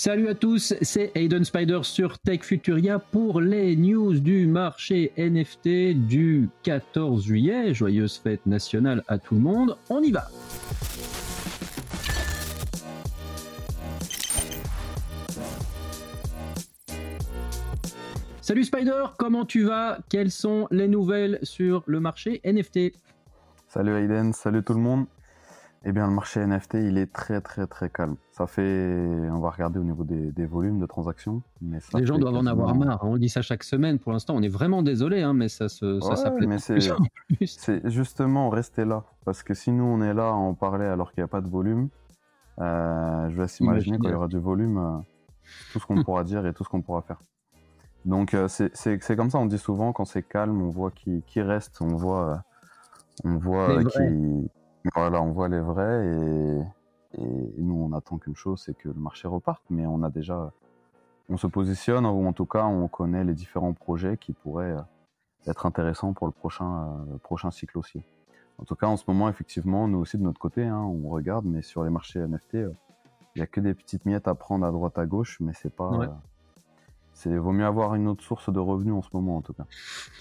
Salut à tous, c'est Aiden Spider sur Tech Futuria pour les news du marché NFT du 14 juillet. Joyeuse fête nationale à tout le monde, on y va Salut Spider, comment tu vas? Quelles sont les nouvelles sur le marché NFT Salut Aiden, salut tout le monde. Eh bien, le marché NFT, il est très, très, très calme. Ça fait, on va regarder au niveau des, volumes de transactions. Mais Les gens doivent en avoir marre. Hein. On dit ça chaque semaine. Pour l'instant, on est vraiment désolé, hein, mais ça se, ça mais c'est, justement rester là, parce que si nous on est là à en parler alors qu'il n'y a pas de volume, euh, je laisse imaginer qu'il y aura du volume, euh, tout ce qu'on pourra dire et tout ce qu'on pourra faire. Donc euh, c'est, comme ça. On dit souvent quand c'est calme, on voit qui, qui reste, on voit, on voit qui voilà, on voit les vrais et, nous on attend qu'une chose, c'est que le marché reparte. Mais on a déjà, on se positionne ou en tout cas on connaît les différents projets qui pourraient euh, être intéressants pour le prochain, euh, prochain cycle aussi. En tout cas, en ce moment, effectivement, nous aussi de notre côté, hein, on regarde, mais sur les marchés NFT, euh, il n'y a que des petites miettes à prendre à droite à gauche, mais c'est pas, c'est vaut mieux avoir une autre source de revenus en ce moment en tout cas.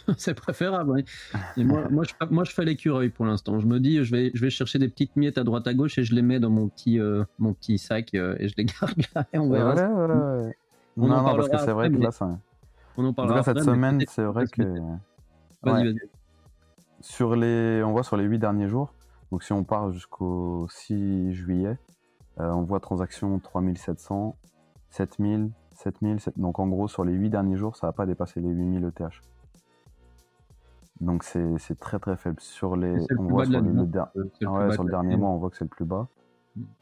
c'est préférable. Oui. moi, moi, je, moi, je fais l'écureuil pour l'instant. Je me dis, je vais, je vais chercher des petites miettes à droite à gauche et je les mets dans mon petit, euh, mon petit sac euh, et je les garde là et on verra. Ouais, ouais, ouais. On non, non, parce que c'est vrai que là, ça. On en parlera. Cas, cette semaine, c'est vrai que. Vas-y, vas-y. Sur les, on voit sur les 8 derniers jours. Donc si on part jusqu'au 6 juillet, euh, on voit transaction 3700, 7000, 7000. Donc en gros, sur les 8 derniers jours, ça n'a pas dépassé les 8000 ETH. Donc c'est très très faible. Sur les, on voit sur, le, sur le dernier mois, on voit que c'est le plus bas.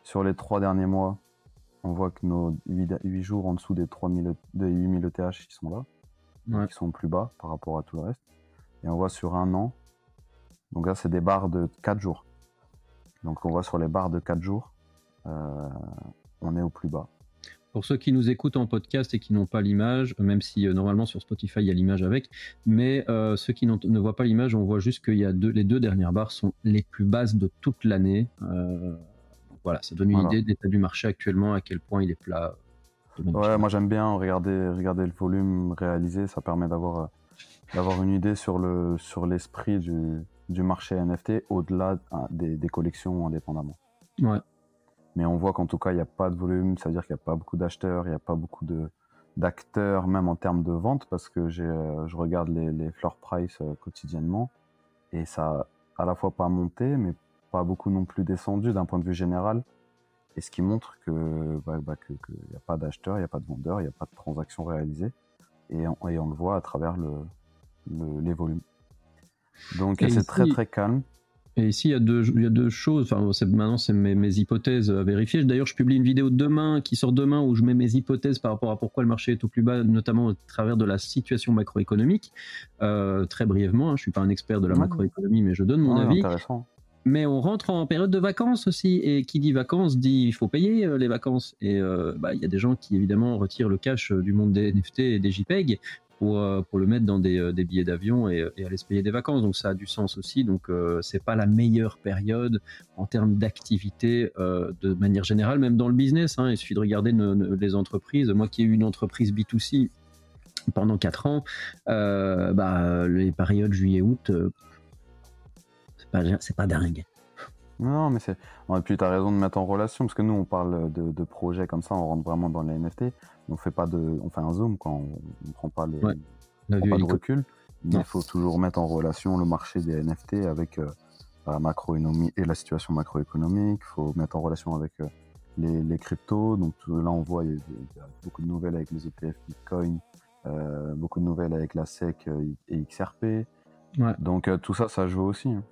Sur les 3 derniers mois, on voit que nos 8, jours en dessous des, 3000, des 8000 ETH qui sont là, qui sont plus bas par rapport à tout le reste. Et on voit sur un an, donc là c'est des barres de 4 jours. Donc on voit sur les barres de 4 jours, euh, on est au plus bas. Pour ceux qui nous écoutent en podcast et qui n'ont pas l'image, même si euh, normalement sur Spotify il y a l'image avec, mais euh, ceux qui ne voient pas l'image, on voit juste deux, les deux dernières barres sont les plus basses de toute l'année. Euh, voilà, ça donne une idée de l'état du marché actuellement, à quel point il est plat. Ouais, moi j'aime bien regarder, regarder le volume réalisé, ça permet d'avoir d'avoir une idée sur le sur l'esprit du, du marché NFT au-delà des, des collections indépendamment. Ouais. Mais on voit qu'en tout cas, il n'y a pas de volume, c'est-à-dire qu'il n'y a pas beaucoup d'acheteurs, il n'y a pas beaucoup de d'acteurs, même en termes de vente, parce que j'ai, euh, je regarde les, les floor price euh, quotidiennement, et ça a à la fois pas monté, mais pas beaucoup non plus descendu d'un point de vue général, et ce qui montre que bah, bah, qu'il n'y a pas d'acheteurs, il n'y a pas de vendeurs, il n'y a pas de transactions réalisées, et on, et on le voit à travers le, le les volumes. Donc c'est très très calme. Et ici, il y a deux, il y a deux choses. Enfin, maintenant, c'est mes, mes, hypothèses à vérifier. D'ailleurs, je publie une vidéo demain qui sort demain où je mets mes hypothèses par rapport à pourquoi le marché est au plus bas, notamment au travers de la situation macroéconomique. Euh, très brièvement, hein, je suis pas un expert de la macroéconomie, mais je donne mon avis. Mais on rentre en période de vacances aussi, et qui dit vacances dit il faut payer euh, les vacances. Et euh, bah, il y a des gens qui évidemment retirent le cash du monde des NFT et des JPEG pour, euh, pour le mettre dans des, euh, billets d'avion et, et, aller se payer des vacances. Donc ça a du sens aussi. Donc euh, c'est pas la meilleure période en termes d'activité de manière générale, même dans le business. Hein. Il suffit de regarder les entreprises. Moi qui ai eu une entreprise B2C pendant 4 ans, bah, les périodes juillet-août, c'est pas, pas dingue. Non, mais c'est. Et puis, tu as raison de mettre en relation, parce que nous, on parle de, de, projets comme ça, on rentre vraiment dans les NFT. On fait pas de. On fait un zoom quand on, ne prend pas, les, pas de recul. Mais il faut toujours mettre en relation le marché des NFT avec euh, la macroéconomie et la situation macroéconomique. Il faut mettre en relation avec euh, les, les, cryptos. Donc là, on voit, il y, a, beaucoup de nouvelles avec les ETF Bitcoin, euh, beaucoup de nouvelles avec la SEC et XRP. Donc tout ça, ça joue aussi. Hein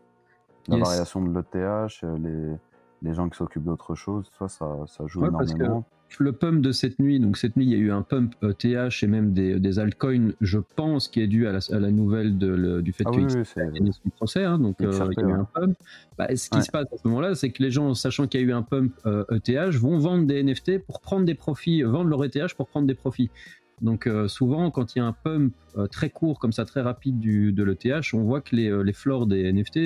la variation de l'ETH, euh, les, les gens qui s'occupent d'autre chose, ça, ça, ça joue énormément. le pump de cette nuit, donc cette nuit, il y a eu un pump ETH et même des, des altcoins, je pense, qui est dû à la, à la nouvelle de, du fait ah que oui, oui, français, hein, donc euh, il y a eu un pump. Bah, ce qui se passe à ce moment-là, c'est que les gens, sachant qu'il y a eu un pump ETH, euh, e vont vendre des NFT pour prendre des profits, vendre leur ETH pour prendre des profits. Donc souvent, quand il y a un pump très court comme ça, très rapide du, de l'ETH, on voit que les, les floors des NFT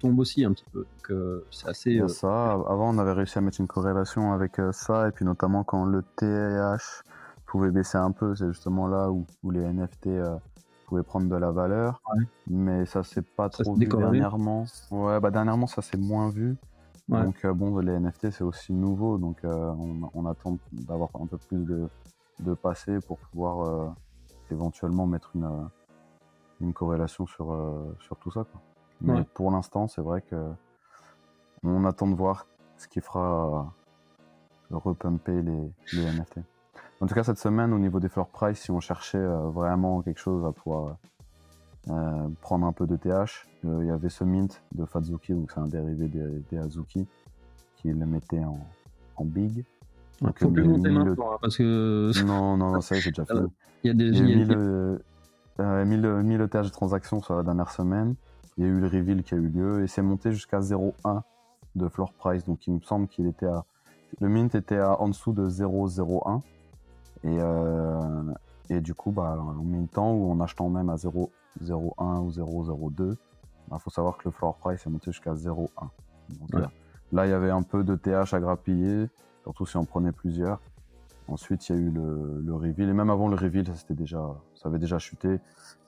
tombent aussi un petit peu. Donc c'est assez. Ça. Avant, on avait réussi à mettre une corrélation avec ça, et puis notamment quand l'ETH pouvait baisser un peu, c'est justement là où, où les NFT pouvaient prendre de la valeur. Mais ça s'est pas trop vu dernièrement. Ouais, bah dernièrement ça s'est moins vu. Donc euh, bon, les NFT c'est aussi nouveau, donc euh, on, attend d'avoir un peu plus de, de passé pour pouvoir euh, éventuellement mettre une, une corrélation sur, sur tout ça. Quoi. Mais pour l'instant, c'est vrai que on attend de voir ce qui fera repumper les, les NFT. En tout cas, cette semaine, au niveau des floor price, si on cherchait vraiment quelque chose à pouvoir euh, prendre un peu de TH. Euh, il y avait ce mint de Fatsuki, donc c'est un dérivé des, Azuki, qui le mettait en, en big. Donc, faut plus monter maintenant, hein, parce que... Non, non, ça j'ai déjà fait. Il y a des... Il mis, le, euh, mis, le, mis le TH de transaction sur la dernière semaine. Il y a eu le reveal qui a eu lieu et c'est monté jusqu'à 0,1 de floor price. Donc il me semble qu'il était à... Le mint était à, en dessous de 0,01. Et, euh, et du coup, bah, on met le temps où en achetant même à 0, 0,1 ou 0,02, il bah, faut savoir que le floor price est monté jusqu'à 0,1. Là, il y avait un peu de TH à grappiller, surtout si on prenait plusieurs. Ensuite, il y a eu le, le reveal. Et même avant le reveal, ça, c'était déjà, ça avait déjà chuté.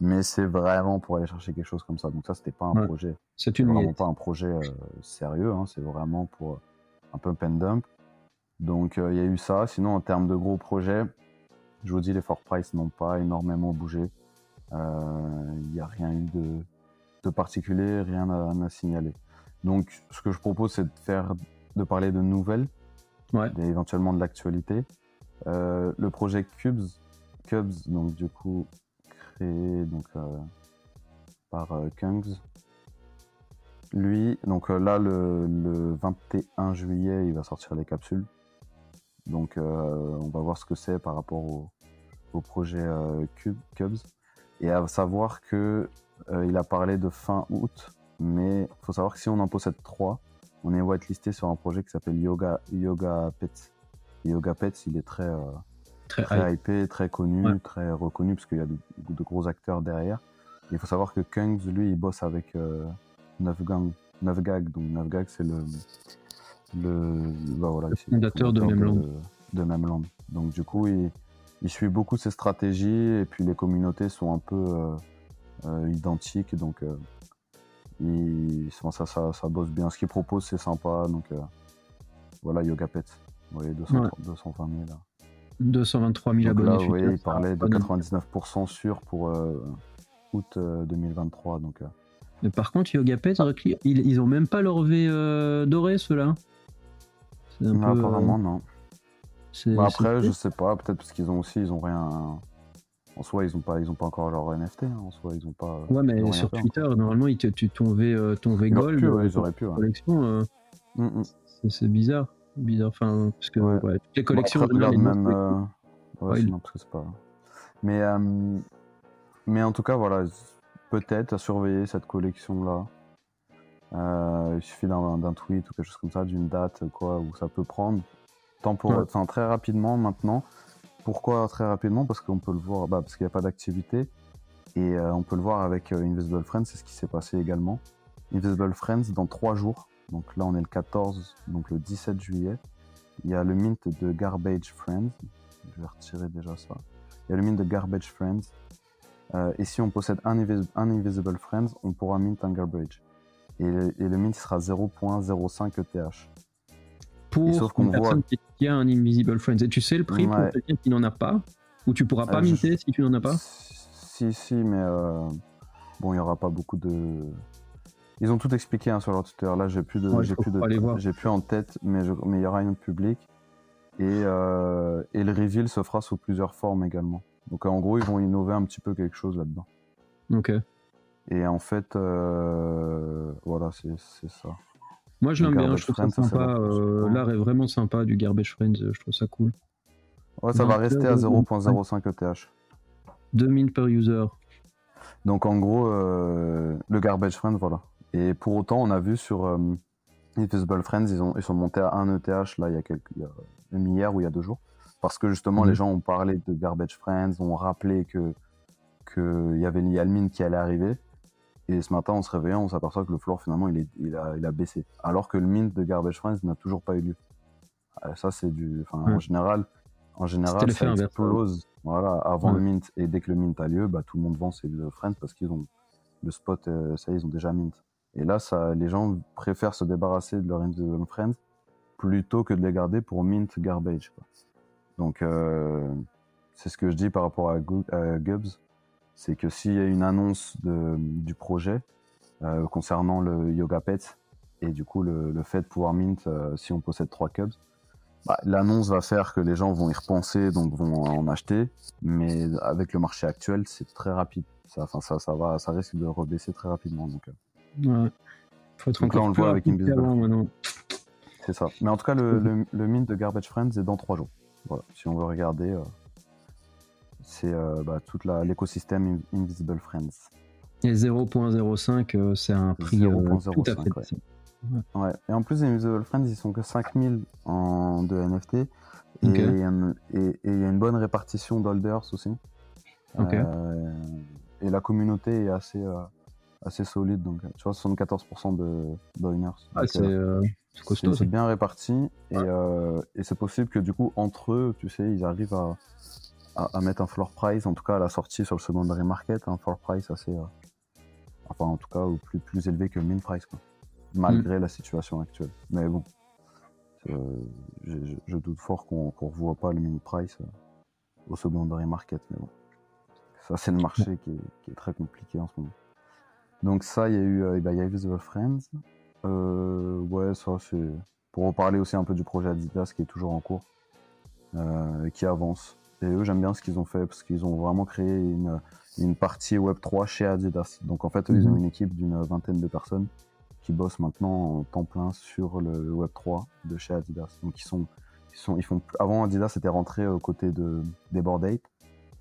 Mais c'est vraiment pour aller chercher quelque chose comme ça. Donc ça, c'était pas un projet. C'est une vraiment pas un projet euh, sérieux. Hein. C'est vraiment pour euh, un peu pen dump. Donc euh, il y a eu ça. Sinon, en termes de gros projets, je vous dis, les floor price n'ont pas énormément bougé. Il euh, n'y a rien eu de, de particulier, rien à, signaler. Donc, ce que je propose, c'est de faire, de parler de nouvelles, et éventuellement de l'actualité. Euh, le projet Cubes, Cubes, donc du coup créé donc euh, par Kungs. Lui, donc là le, le, 21 juillet, il va sortir les capsules. Donc on va voir ce que c'est par rapport au, projet Cubes. Et à savoir que euh, il a parlé de fin août, mais faut savoir que si on en possède trois, on est whitelisté sur un projet qui s'appelle Yoga, Yoga Pets. Yoga Pets, il est très, euh, très, hypé, très connu, très reconnu, parce qu'il y a de, gros acteurs derrière. il faut savoir que Kungs, lui, il bosse avec euh, 9 Gang, 9 Gag. Donc 9 Gag, c'est le, le, bah voilà, le fondateur de Memland. De, de Memland. Donc du coup, il, il suit beaucoup ses stratégies et puis les communautés sont un peu euh, euh, identiques donc euh, il, ça, ça, ça, bosse bien. Ce qu'il propose c'est sympa donc voilà Yoga Pet. Vous voyez 220 000 là. 223 000 abonnés. Là, voyez, il parlait de 99% sûr pour août 2023 donc. Mais par contre, Yoga Pet, ils, ils ont même pas leur V doré ceux-là. apparemment non. Bah, après, je sais pas, peut-être parce qu'ils ont aussi, ils ont rien. En soi, ils ont pas, ils ont pas encore leur NFT. Hein. En soi, ils ont pas. Ouais, mais sur Twitter, normalement, ils te, tu euh, ton v Gold, pu, ils auraient pu. Collection, euh, mm, mm. c'est bizarre, bizarre. Enfin, parce que ouais. toutes les collections. Bon, après, même. Euh... Ouais, sinon, parce que c'est pas. Mais, euh, mais en tout cas, voilà, peut-être à surveiller cette collection-là. il suffit d'un tweet ou quelque chose comme ça, d'une date, quoi, où ça peut prendre temporaire, enfin, très rapidement maintenant. Pourquoi très rapidement Parce qu'on peut le voir, bah, parce qu'il n'y a pas d'activité. Et euh, on peut le voir avec euh, Invisible Friends, c'est ce qui s'est passé également. Invisible Friends, dans trois jours, donc là on est le 14, donc le 17 juillet, il y a le mint de Garbage Friends. Je vais retirer déjà ça. Il y a le mint de Garbage Friends. Euh, et si on possède un, Invisible Friends, on pourra mint un Garbage. Et, et le mint sera 0.05 ETH pour une personne qui a un Invisible Friends. Et tu sais le prix pour quelqu'un qui n'en a pas Ou tu pourras pas euh, minter si tu n'en as pas? Si, si, mais euh, bon, il n'y aura pas beaucoup de. Ils ont tout expliqué hein, sur leur Twitter. Là, j'ai plus de, j'ai plus de, j'ai plus en tête, mais mais il y aura une public et euh, et le reveal se fera sous plusieurs formes également. Donc en gros, ils vont innover un petit peu quelque chose là-dedans. Ok. Et en fait, voilà, c'est ça. Moi, je l'aime bien, je trouve ça sympa. Euh, l'art est vraiment sympa du Garbage Friends, je trouve ça cool. Ouais, ça va rester à 0.05 ETH. 2000 per user. Donc en gros, euh, le Garbage Friends, voilà. Et pour autant, on a vu sur euh, Invisible Friends, ils, ont, ils sont montés à 1 ETH là, il y a, quelques, il y a hier ou il y a deux jours. parce que justement les Mhm. gens ont parlé de Garbage Friends, ont rappelé que qu'il y avait mint qui allait arriver. Et ce matin, en se réveillant, on s'aperçoit que le floor finalement il, est, il, a, il a baissé, alors que le mint de Garbage Friends n'a toujours pas eu lieu. Euh, Ça c'est du, enfin en Ouais. général, en général ça inverse. explose, voilà, avant le mint et dès que le mint a lieu, bah tout le monde vend ses Friends parce qu'ils ont le spot, euh, ça ils ont déjà mint. Et là, ça, les gens préfèrent se débarrasser de leur Invisible Friends plutôt que de les garder pour mint garbage. quoi. Donc, euh, c'est ce que je dis par rapport à, Gu- à Gubbs, c'est que s'il y a une annonce de, du projet euh, concernant le Yoga Pet et du coup le, le fait de pouvoir mint euh, si on possède trois Cubs, bah, l'annonce va faire que les gens vont y repenser, donc vont en acheter, mais avec le marché actuel, c'est très rapide. Ça, enfin, ça, ça va, ça risque de rebaisser très rapidement. Donc, euh, Ouais. Faut être Donc là, on le voit avec maintenant. C'est ça. Mais en tout cas, le, le, le mint de Garbage Friends est dans trois jours. Voilà. Si on veut regarder, c'est euh, bah, tout l'écosystème In- Invisible Friends. Et 0.05, euh, c'est un prix euh, 0.05, tout à fait ouais. Ouais. Et en plus, Invisible Friends, ils sont que 5000 en, de NFT. Et il y a une bonne répartition d'holders aussi. Euh, et la communauté est assez, euh, assez solide. Donc, tu vois, 74% de d'owners. Ah, c'est euh, costaud. Bien réparti et, et c'est possible que du coup entre eux, tu sais, ils arrivent à, à, à mettre un floor price, en tout cas à la sortie sur le secondary market, un floor price assez, euh, enfin en tout cas au plus, plus élevé que le min price, quoi, malgré la situation actuelle. Mais bon, euh, je, doute fort qu'on qu'on revoie pas le min price euh, au secondary market, mais bon, ça c'est le marché qui est, qui est très compliqué en ce moment. Donc ça, il y a eu, euh, bah, il y a eu Visible Friends. Ouais, ça c'est pour reparler aussi un peu du projet Adidas qui est toujours en cours, euh, et qui avance. Et eux, j'aime bien ce qu'ils ont fait parce qu'ils ont vraiment créé une, une partie Web 3 chez Adidas. Donc en fait, eux, ils ont Mhm. une équipe d'une vingtaine de personnes qui bossent maintenant en temps plein sur le Web 3 de chez Adidas. Donc ils sont, ils sont, ils font. Avant Adidas était rentré aux côtés de des Bored Ape.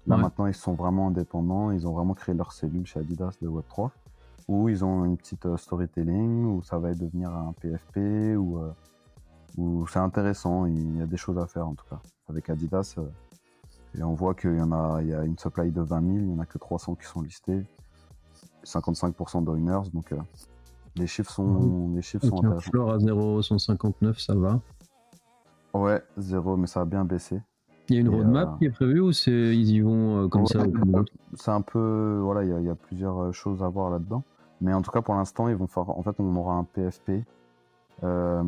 Là Ouais. maintenant, ils sont vraiment indépendants. Ils ont vraiment créé leur cellule chez Adidas de Web 3 où ils ont une petite euh, storytelling, où ça va devenir un PFP, où, euh, où c'est intéressant, il y a des choses à faire en tout cas. Avec Adidas, euh, et on voit qu'il y en a, il y a une supply de 20 000, il n'y en a que 300 qui sont listés, 55% d'owners, donc euh, les chiffres sont, les chiffres sont Donc, un intéressants. floor à 0,159, ça va. Ouais, zéro, mais ça a bien baissé. Il y a une roadmap euh, qui est prévue ou c'est ils y vont euh, comme Ouais, ça C'est un peu, voilà, il y, a- il y a plusieurs choses à voir là-dedans. Mais en tout cas, pour l'instant, ils vont faire, en fait, on aura un PFP euh,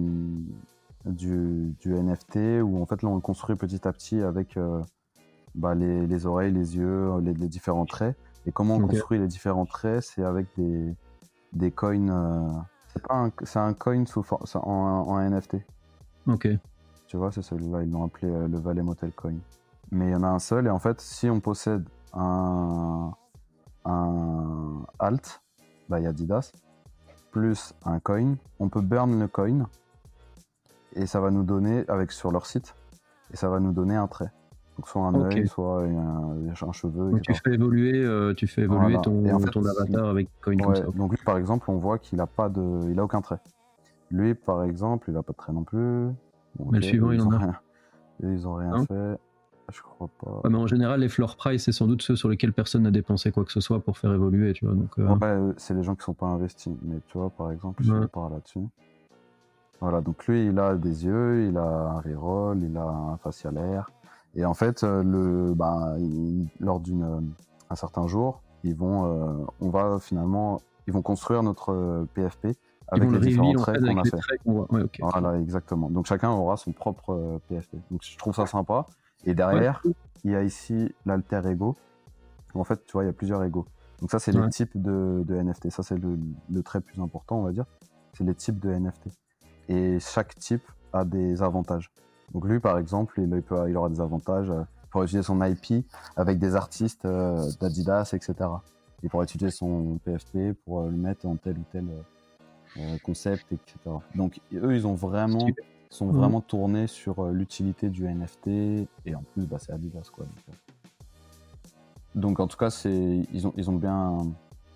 du, du NFT où en fait là on le construit petit à petit avec euh, bah, les, les oreilles, les yeux, les, les différents traits. Et comment on construit les différents traits, c'est avec des, des coins. euh, c'est pas un, c'est un coin sous en, en NFT. Ok. Tu vois, c'est celui-là, ils l'ont appelé euh, le Valet Motel Coin. Mais il y en a un seul, et en fait, si on possède un, un alt, bah, il y a Adidas, plus un coin, on peut burn le coin, et ça va nous donner, avec sur leur site, et ça va nous donner un trait. Donc soit un œil, soit un, un cheveu, Donc tu fais évoluer, euh, tu fais évoluer Voilà. ton, Et en fait, ton avatar avec coin comme Ouais, ça. donc lui, par exemple, on voit qu'il a pas de, il a aucun trait. Lui, par exemple, il a pas de trait non plus. Bon, Mais le suivant, ils il en a. rien. Ils ont rien Hein fait. Je crois pas. Ouais, mais en général, les floor price, c'est sans doute ceux sur lesquels personne n'a dépensé quoi que ce soit pour faire évoluer, tu vois. Donc, euh, Ouais, euh, c'est les gens qui sont pas investis. Mais tu vois, par exemple, si on part là-dessus. Voilà, donc lui, il a des yeux, il a un reroll, il a un facial air. Et en fait, euh, le, bah, il- lors d'une, euh, un certain jour, ils vont, euh, on va finalement, ils vont construire notre PFP avec les le différents traits qu'on a fait. Ouais, ok. Voilà, exactement. Donc chacun aura son propre PFP. Donc je trouve ça sympa. Et derrière, il y a ici l'alter ego. En fait, tu vois, il y a plusieurs égos. Donc ça, c'est Ouais. les types de, de NFT. Ça, c'est le, le trait plus important, on va dire. C'est les types de NFT. Et chaque type a des avantages. Donc lui, par exemple, il, peut, il aura des avantages euh, pour utiliser son IP avec des artistes euh, d'Adidas, etc. Il pourra utiliser son PFP pour euh, le mettre en tel ou tel concept, etc. Donc eux, ils ont vraiment, Super. sont Mhm. vraiment tournés sur l'utilité du NFT et en plus, bah, c'est Adidas, quoi. Donc, donc, en tout cas, c'est ils ont ils ont bien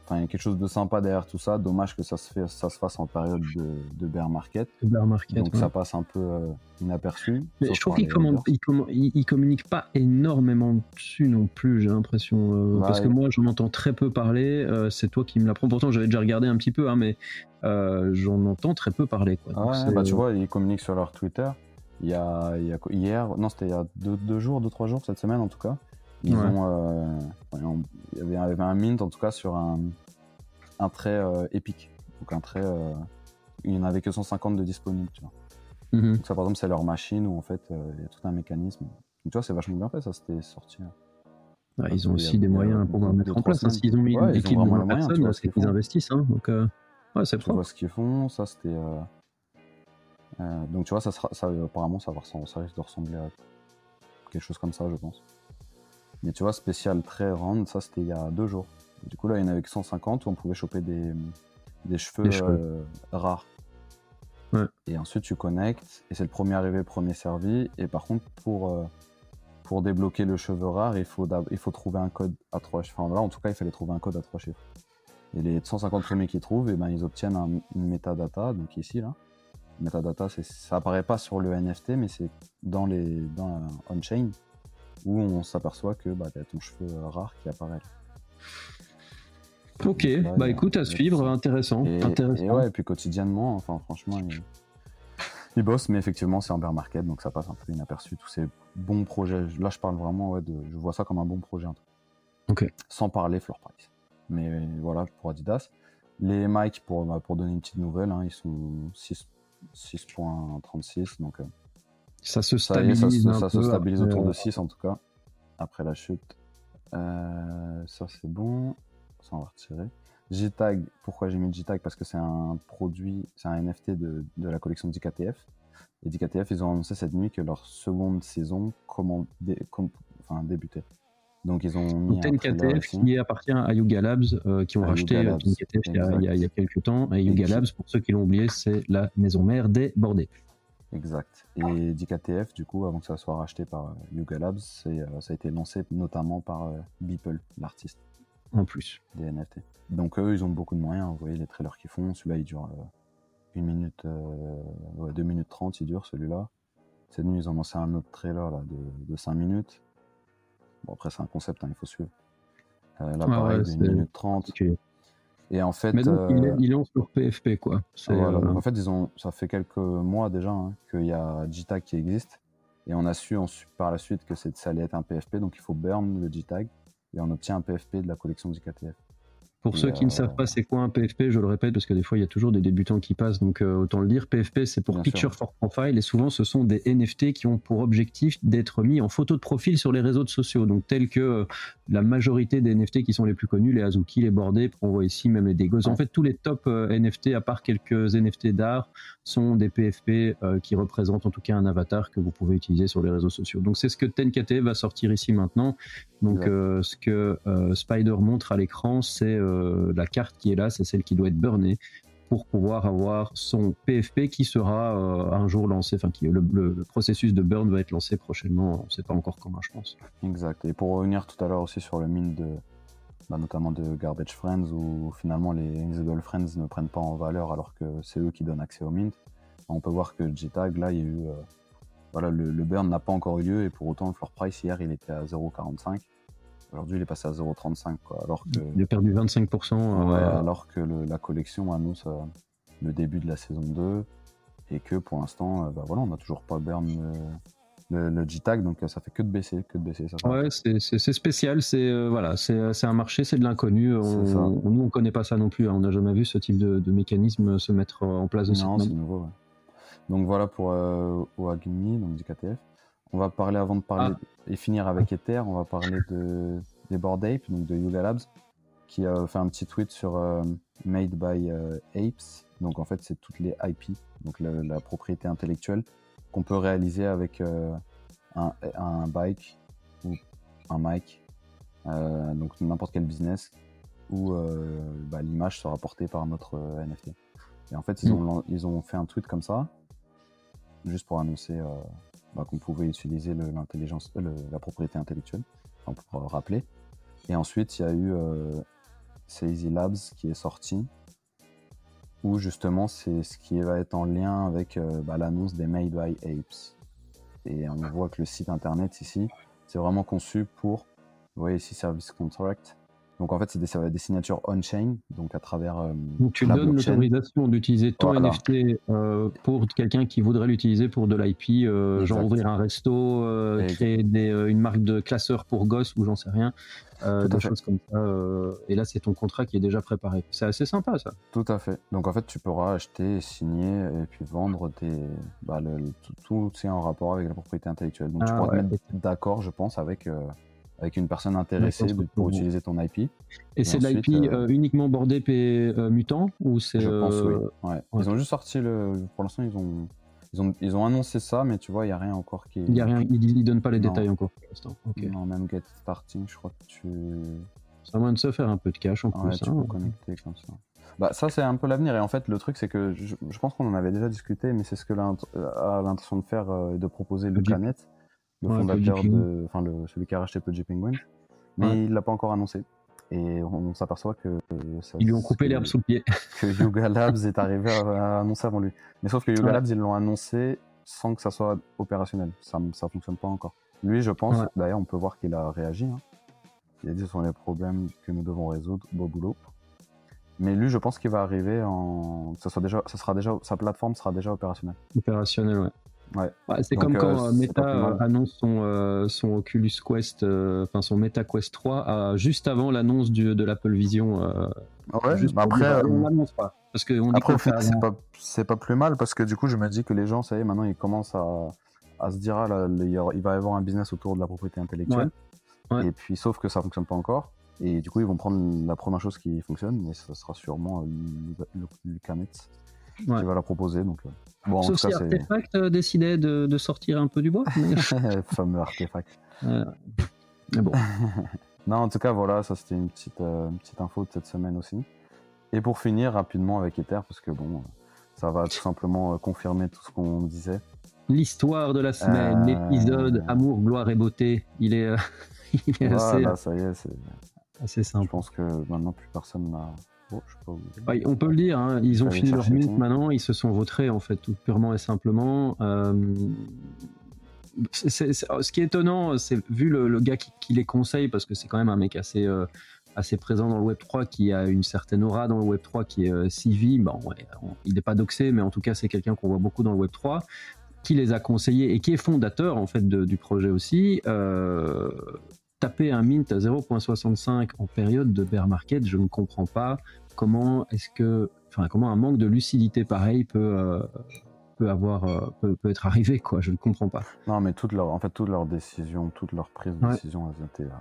Enfin, il y a quelque chose de sympa derrière tout ça. Dommage que ça se, fait, ça se fasse en période de, bear market. Bear market Donc ça passe un peu euh, inaperçu. Mais je trouve qu'il ne communique pas énormément dessus non plus, j'ai l'impression. Euh, parce que moi, j'en entends très peu parler. Euh, c'est toi qui me l'apprends. Pourtant, j'avais déjà regardé un petit peu, hein, mais j'en entends très peu parler. Quoi. Ah bah, tu vois, ils communiquent sur leur Twitter. Il y a, il y a hier, non, c'était il y a deux, deux, jours, deux, trois jours, cette semaine en tout cas. Ils ont, il y avait un mint en tout cas sur un, un trait euh, épique. Donc un trait, euh, il n'y en avait que 150 de disponibles, tu vois. Mhm. Donc ça par exemple c'est leur machine où en fait euh, il y a tout un mécanisme. Donc tu vois c'est vachement bien fait, ça c'était sorti. ils ont aussi des moyens pour mettre en place. Hein. S'ils ont mis une équipe de moins personnes, c'est qu'ils investissent. Hein. donc, ouais, c'est Tu vois ce qu'ils font, ça c'était. donc tu vois, ça, sera, ça apparemment ça, va, ça risque de ressembler à quelque chose comme ça, je pense. Mais tu vois, spécial très round, ça c'était il y a deux jours. Du coup, là, il y en avait que 150 où on pouvait choper des, des cheveux, euh, rares. Et ensuite, tu connectes, et c'est le premier arrivé, premier servi. Et par contre, pour, euh, pour débloquer le cheveu rare, il faut, il faut trouver un code à trois chiffres. Enfin, là, en tout cas, il fallait trouver un code à trois chiffres. Et les 150 premiers qui trouvent, et eh ben, ils obtiennent un, une metadata, donc ici, là. Metadata, ça apparaît pas sur le NFT, mais c'est dans les dans on-chain, où on s'aperçoit que bah, tu ton cheveu rare qui apparaît. Ok, bah écoute, à suivre, intéressant. Et, intéressant. Et ouais, et puis quotidiennement, enfin franchement, il, bosse, mais effectivement, c'est un bear market, donc ça passe un peu inaperçu. Tous ces bons projets, là je parle vraiment, ouais, de, je vois ça comme un bon projet. Ok. Sans parler floor price. Mais voilà, pour Adidas. Les mics, pour, bah, pour donner une petite nouvelle, hein, ils sont 6.36, donc euh, ça se stabilise. ça, se stabilise autour de 6 en tout cas, après la chute. Euh, ça c'est bon on va retirer. JTAG, pourquoi j'ai mis JTAG Parce que c'est un produit, c'est un NFT de, de la collection DKTF. Et DKTF, ils ont annoncé cette nuit que leur seconde saison comment, enfin, débutait. Donc ils ont mis TNKTF qui appartient à Yuga Labs, euh, qui ont racheté euh, TNKTF il y, a, il, y a, quelques temps. Et Yuga Labs, pour ceux qui l'ont oublié, c'est la maison mère des Bordés. Exact. Et DKTF, du coup, avant que ça soit racheté par Yuga Labs, euh, ça a été lancé notamment par Beeple, l'artiste en plus. Des NFT. Donc eux, ils ont beaucoup de moyens. Vous voyez les trailers qu'ils font. Celui-là, il dure euh, une minute, euh, ouais, 2 minutes 30, il dure celui-là. Cette nuit, ils ont lancé un autre trailer là, de, de 5 minutes. Bon, après, c'est un concept, hein, il faut suivre. Euh, là, pareil, ouais, 1 minute 30. Et en fait. Mais donc, euh, ils lancent leur PFP, quoi. Voilà, en fait, ils ont, ça fait quelques mois déjà hein, qu'il y a JTAG qui existe. Et on a su par la suite que ça allait être un PFP, donc il faut burn le JTAG et on obtient un PFP de la collection du KTF. Pour ceux qui ne savent pas c'est quoi un PFP, je le répète parce que des fois il y a toujours des débutants qui passent, donc euh, autant le dire. PFP c'est pour Picture for Profile et souvent ce sont des NFT qui ont pour objectif d'être mis en photo de profil sur les réseaux sociaux, donc tels que euh, la majorité des NFT qui sont les plus connus, les Azuki, les Bordés, on voit ici même les Degos. En fait tous les top euh, NFT à part quelques NFT d'art sont des PFP qui représentent en tout cas un avatar que vous pouvez utiliser sur les réseaux sociaux. Donc c'est ce que TenKT va sortir ici maintenant. Donc ce que Spider montre à l'écran c'est la carte qui est là, c'est celle qui doit être burnée pour pouvoir avoir son PFP qui sera euh, un jour lancé, enfin qui, le, le, processus de burn va être lancé prochainement, on ne sait pas encore comment je pense. Exact, et pour revenir tout à l'heure aussi sur le mine de, bah, notamment de Garbage Friends, où finalement les Invisible Friends ne prennent pas en valeur alors que c'est eux qui donnent accès au mint, on peut voir que JTAG, là, il y a eu... Euh, voilà, le, le burn n'a pas encore eu lieu et pour autant le floor price hier il était à 0,45 Aujourd'hui, il est passé à 0,35. Alors que... Il a perdu 25%. Euh, alors que la collection annonce euh, le début de la saison 2 et que pour l'instant, euh, bah voilà, on n'a toujours pas burn le, le, G-Tag, donc ça fait que de baisser. Que de baisser ça ouais, c'est spécial. C'est voilà, c'est un marché, c'est de l'inconnu. nous, on connaît pas ça non plus. Hein. On n'a jamais vu ce type de, mécanisme se mettre en place de Non, c'est nouveau. Donc voilà pour OAGMI, donc du KTF. On va parler avant de parler ah. et finir avec Ether. On va parler de des Bored Ape, donc de Yuga Labs, qui a fait un petit tweet sur euh, Made by euh, Apes. Donc en fait, c'est toutes les IP, donc la, propriété intellectuelle qu'on peut réaliser avec euh, un, bike ou un mic, donc n'importe quel business où bah, l'image sera portée par notre NFT. Et en fait, ils, mm. ont, ils ont fait un tweet comme ça, juste pour annoncer bah, qu'on pouvait utiliser l'intelligence, la propriété intellectuelle, pour rappeler. Et ensuite, il y a eu euh, Labs qui est sorti, où justement c'est ce qui va être en lien avec bah, l'annonce des Made by Apes. Et on voit que le site internet ici, c'est vraiment conçu pour, vous voyez ici, Service Contract, donc en fait, c'est des, des, signatures on-chain, donc à travers. Euh, donc tu donnes l'autorisation d'utiliser ton NFT euh, pour quelqu'un qui voudrait l'utiliser pour de l'IP, euh, genre ouvrir un resto, créer des, une marque de classeur pour gosses ou j'en sais rien, des choses comme ça. et là, c'est ton contrat qui est déjà préparé. C'est assez sympa ça. Tout à fait. Donc en fait, tu pourras acheter, signer et puis vendre tes, bah, tout, c'est en rapport avec la propriété intellectuelle. Donc tu ah pourras te mettre d'accord, je pense, avec avec une personne intéressée pour utiliser ton IP. Et, c'est l'IP euh, euh, uniquement bordé P euh, mutant ou c'est Je pense oui. Ils ont juste sorti le. Pour l'instant, ils ont. Ils ont, ils ont annoncé ça, mais tu vois, il n'y a rien encore qui. Il y a rien, ils, ne donnent pas les détails encore pour l'instant. Non, même Get Starting, je crois que tu. Ça va de se faire un peu de cash en plus. Tu hein. peux connecter comme ça. Bah, ça, c'est un peu l'avenir. Et en fait, le truc, c'est que je, pense qu'on en avait déjà discuté, mais c'est ce que a l'intention de faire, de proposer le Planet le fondateur de, enfin le, celui qui a racheté Pudgy Penguin, mais il l'a pas encore annoncé. Et on, s'aperçoit que ça, ils lui ont coupé l'herbe sous le pied. Que Yuga Labs est arrivé à, annoncer avant lui. Mais sauf que Yuga Labs ils l'ont annoncé sans que ça soit opérationnel. Ça ça fonctionne pas encore. Lui, je pense. D'ailleurs, on peut voir qu'il a réagi. Hein. Il a dit ce sont les problèmes que nous devons résoudre. Beau boulot. Mais lui, je pense qu'il va arriver en. Ça, soit déjà, ça sera déjà, sa plateforme sera déjà opérationnelle. Opérationnelle, ouais c'est comme quand euh, Meta euh, annonce son, euh, son Oculus Quest, enfin son Meta Quest 3, juste avant l'annonce de l'Apple Vision. ouais, après, on l'annonce pas. Parce que on après, c'est pas, c'est pas plus mal parce que du coup, je me dis que les gens, ça y est, maintenant, ils commencent à, à se dire, ah, il va y avoir un business autour de la propriété intellectuelle. Et puis, sauf que ça fonctionne pas encore. Et du coup, ils vont prendre la première chose qui fonctionne, mais ça sera sûrement le, le, le qui va la proposer. Donc, Bon, Sauf si Artefact euh, décidait de, de, sortir un peu du bois. fameux Artefact. bon. non, en tout cas, voilà, ça c'était une petite, euh, petite info de cette semaine aussi. Et pour finir rapidement avec Ether, parce que bon, ça va tout simplement euh, confirmer tout ce qu'on disait. L'histoire de la semaine, l'épisode Amour, gloire et beauté, il est, il est assez, ça y est, c'est assez simple. Je pense que maintenant plus personne n'a bah, on peut le dire, hein, ils ont fini leur minute maintenant, ils se sont vautrés en fait, tout purement et simplement. Euh, ce qui est étonnant, c'est vu le, gars qui, les conseille, parce que c'est quand même un mec assez, euh, assez présent dans le Web 3, qui a une certaine aura dans le Web 3, qui est euh, Bon, il n'est pas doxé, mais en tout cas, c'est quelqu'un qu'on voit beaucoup dans le Web 3 qui les a conseillés et qui est fondateur en fait du projet aussi. Euh, taper un mint à 0.65 en période de bear market, je ne comprends pas comment est-ce que, enfin, comment un manque de lucidité pareil peut, euh, peut avoir, euh, peut, être arrivé, quoi. Je ne comprends pas. Non, mais toutes leurs, en fait, toutes leurs décisions, toutes leurs prises de décision, elles étaient euh,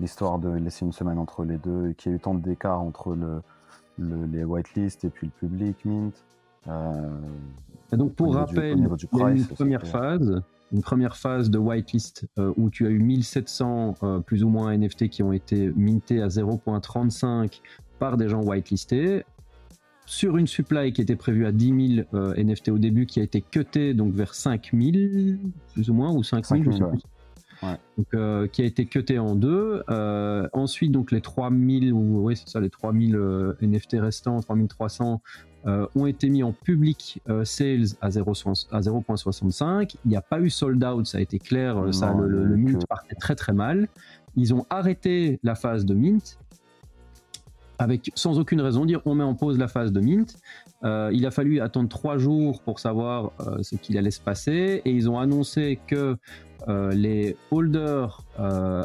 l'histoire de laisser une semaine entre les deux, et qu'il y a eu tant d'écart entre le, les whitelists et puis le public mint. et donc, pour rappel, il y a une première phase une première phase de whitelist où tu as eu 1700 plus ou moins NFT qui ont été mintés à 0.35 par des gens whitelistés sur une supply qui était prévue à 10 000 euh, NFT au début, qui a été cutée donc vers 5 000, plus ou moins, ou 5 000, Donc, euh, qui a été cuté en deux. Euh, ensuite, donc les 3000 ou oui, c'est ça, les 3000 NFT restants, 3300 ont été mis en public sales à 0.65. Il n'y a pas eu sold out, ça a été clair. ça, le, le, mint partait très très mal. Ils ont arrêté la phase de mint avec sans aucune raison dire on met en pause la phase de mint. Euh, il a fallu attendre trois jours pour savoir euh, ce qu'il allait se passer et ils ont annoncé que euh, les holders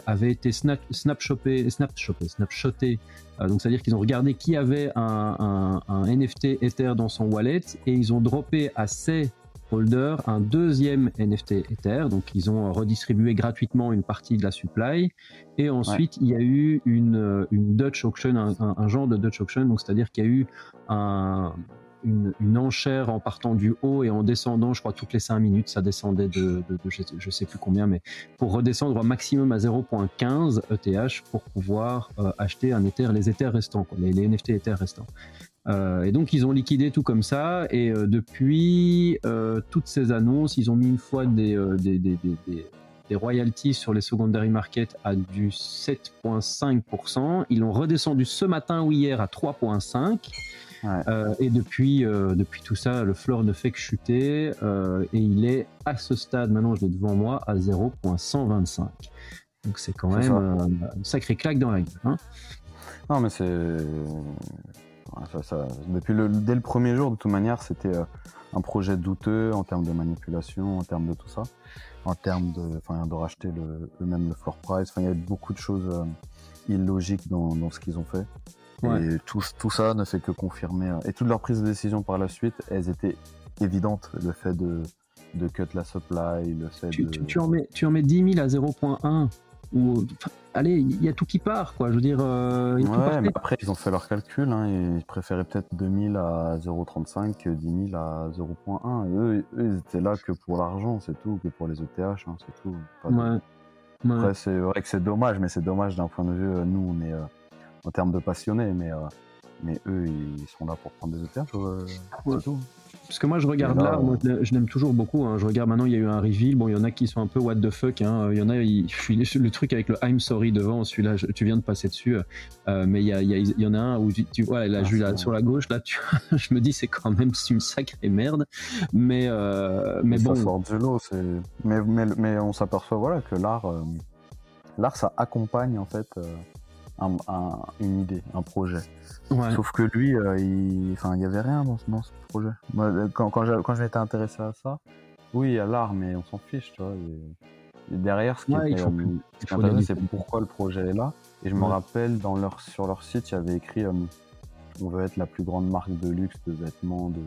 avaient été snap, snapshotés, snapshotés, donc c'est-à-dire qu'ils ont regardé qui avait un, NFT Ether dans son wallet et ils ont droppé à ces holder un deuxième NFT Ether. Donc, ils ont redistribué gratuitement une partie de la supply. Et ensuite, il y a eu une, une Dutch auction, un, genre de Dutch auction. Donc, c'est-à-dire qu'il y a eu un, une, enchère en partant du haut et en descendant, je crois, toutes les 5 minutes, ça descendait de, je, ne sais plus combien, mais pour redescendre au maximum à 0.15 ETH pour pouvoir euh, acheter un Ether, les Ethers restants, les, les, NFT Ethers restants. Euh, et donc ils ont liquidé tout comme ça et euh, depuis euh, toutes ces annonces, ils ont mis une fois des, des, des, des, des royalties sur les secondary markets à du 7,5%. Ils l'ont redescendu ce matin ou hier à 3,5%. Euh, et depuis, depuis tout ça, le floor ne fait que chuter et il est à ce stade, maintenant je l'ai devant moi, à 0.125. Donc c'est quand même une sacrée claque dans la gueule. Hein. non mais c'est... Depuis le... Dès le premier jour, de toute manière, c'était un projet douteux en termes de manipulation, en termes de tout ça, en termes de, enfin, de racheter le, même le floor price. Enfin, il y a beaucoup de choses illogiques dans, dans ce qu'ils ont fait. Et tout, tout, ça ne fait que confirmer. Euh, et toutes leurs prises de décision par la suite, elles étaient évidentes. Le fait de, de cut la supply, le fait tu, de... tu, en mets, tu en mets 10 000 à 0.1 ou allez, il y a tout qui part, quoi. Je veux dire. Euh, ouais, mais après, ils ont fait leur calcul. Hein, et ils préféraient peut-être 2000 à 0,35 que 10 000 à 0,1. Eux, eux, ils étaient là que pour l'argent, c'est tout, que pour les ETH, hein, c'est tout. ouais. Après, c'est vrai que c'est dommage, mais c'est dommage d'un point de vue. Euh, nous, on est en termes de passionnés, mais, euh, mais eux, ils sont là pour prendre des ETH, euh, Parce que moi, je regarde là, moi, je l'aime toujours beaucoup. Hein. Je regarde maintenant, il y a eu un reveal. Bon, il y en a qui sont un peu what the fuck. Hein. Il y en a, il, le truc avec le I'm sorry devant, celui-là, tu viens de passer dessus. Euh, mais il y, a, il, y, en a un où tu, vois, là, ah, sur la gauche, là, tu, je me dis, c'est quand même une sacrée merde. Mais, mais bon. Ça sort du lot. Mais, mais, mais, on s'aperçoit voilà, que l'art, l'art, ça accompagne en fait une idée, un projet. Sauf que lui, euh, il enfin, il y avait rien dans, ce projet. Euh, quand, quand, quand je m'étais intéressé à ça, oui, il y a l'art, mais on s'en fiche, tu vois. Et, derrière, ce qui est euh, c'est pourquoi le projet est là. Et je me rappelle, dans leur, sur leur site, il y avait écrit on veut être la plus grande marque de luxe de vêtements, de,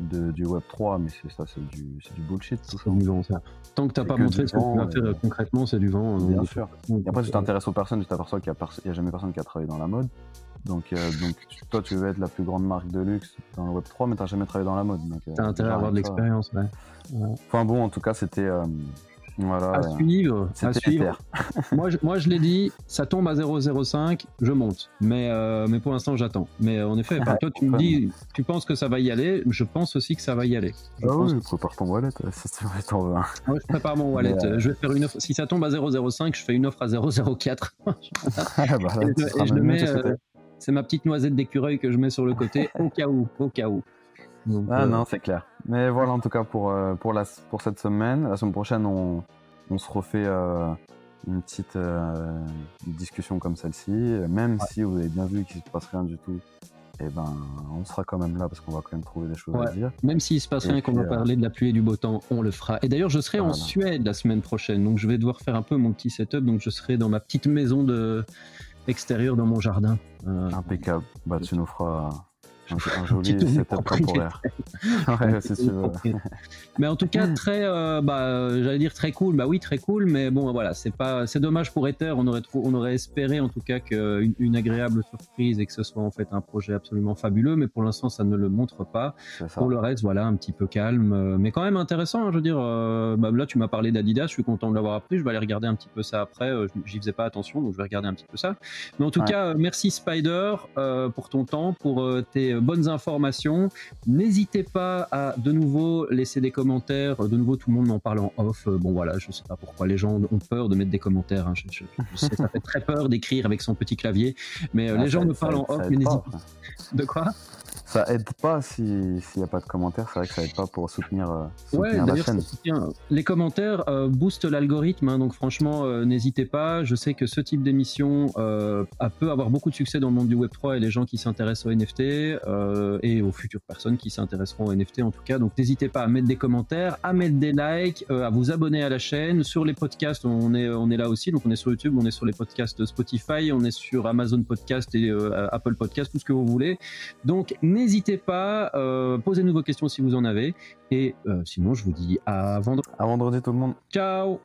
de, du Web 3, mais c'est ça, c'est du, du, bullshit tout ça. Tant que t'as pas montré ce que tu vas faire euh, concrètement, c'est du vent. Hein, Bien sûr. Et après, tu t'intéresses aux personnes, tu t'aperçois qu'il n'y a, jamais personne qui a travaillé dans la mode. Donc, euh, donc toi, tu veux être la plus grande marque de luxe dans le Web 3, mais t'as jamais travaillé dans la mode. Euh, t'as intérêt à avoir de l'expérience, ouais. Enfin bon, en tout cas, c'était voilà, à suivre. À suivre. moi, je, moi, je l'ai dit, ça tombe à 0,05, je monte. Mais, euh, mais pour l'instant, j'attends. Mais euh, en effet, toi, tu me dis, tu penses que ça va y aller. Je pense aussi que ça va y aller. Je ah oui, prépare ton wallet. Ça, Moi, je prépare mon wallet. Euh, je vais faire une offre. Si ça tombe à 0,05, je fais une offre à 0,04. Ah, bah, et, je, le mets. c'est ma petite noisette d'écureuil que je mets sur le côté au cas où, au cas où ah non, c'est clair. Mais voilà, en tout cas, pour, euh, pour, la, pour cette semaine. La semaine prochaine, on, on se refait euh, une petite discussion comme celle-ci. Même si vous avez bien vu qu'il ne se passe rien du tout, et eh ben, on sera quand même là parce qu'on va quand même trouver des choses à dire. Même s'il se passe rien et qu'on va parler de la pluie et du beau temps, on le fera. Et d'ailleurs, je serai en Suède la semaine prochaine, donc je vais devoir faire un peu mon petit setup. Donc je serai dans ma petite maison de extérieure dans mon jardin. Impeccable. Bah, tu nous feras un, joli setup temporaire. mais en tout cas, très, euh, bah, j'allais dire très cool. Bah oui, très cool. Mais bon, voilà, c'est pas, c'est dommage pour Ether. On aurait, on aurait espéré en tout cas qu'une une agréable surprise et que ce soit en fait un projet absolument fabuleux. Mais pour l'instant, ça ne le montre pas. Pour le reste, voilà, un petit peu calme, euh, mais quand même intéressant. Hein, je veux dire, euh, bah, là, tu m'as parlé d'Adidas. Je suis content de l'avoir appris. Je vais aller regarder un petit peu ça après. J'y faisais pas attention, donc je vais regarder un petit peu ça. Mais en tout cas, merci Spider pour ton temps, pour tes bonnes informations. N'hésitez pas à de nouveau laisser des commentaires. De nouveau, tout le monde m'en parle en off. Bon voilà, je sais pas pourquoi les gens ont peur de mettre des commentaires. Hein. Je, sais, ça fait très peur d'écrire avec son petit clavier, mais euh, ah, les gens me parlent en off. Mais n'hésitez pas. De quoi? Ça aide pas s'il n'y a pas de commentaires. C'est vrai que ça aide pas pour soutenir, euh, soutenir la chaîne. Les commentaires euh, boostent l'algorithme, hein, donc franchement, euh, n'hésitez pas. Je sais que ce type d'émission peut avoir beaucoup de succès dans le monde du Web 3 et les gens qui s'intéressent aux NFT et aux futures personnes qui s'intéresseront aux NFT en tout cas. Donc n'hésitez pas à mettre des commentaires, à mettre des likes, à vous abonner à la chaîne. Sur les podcasts, on est, on est là aussi. Donc on est sur YouTube, on est sur les podcasts Spotify, on est sur Amazon Podcast et Apple Podcast, tout ce que vous voulez. Donc N'hésitez pas, euh, posez-nous vos questions si vous en avez. Et euh, sinon, je vous dis à vendredi. À vendredi tout le monde. Ciao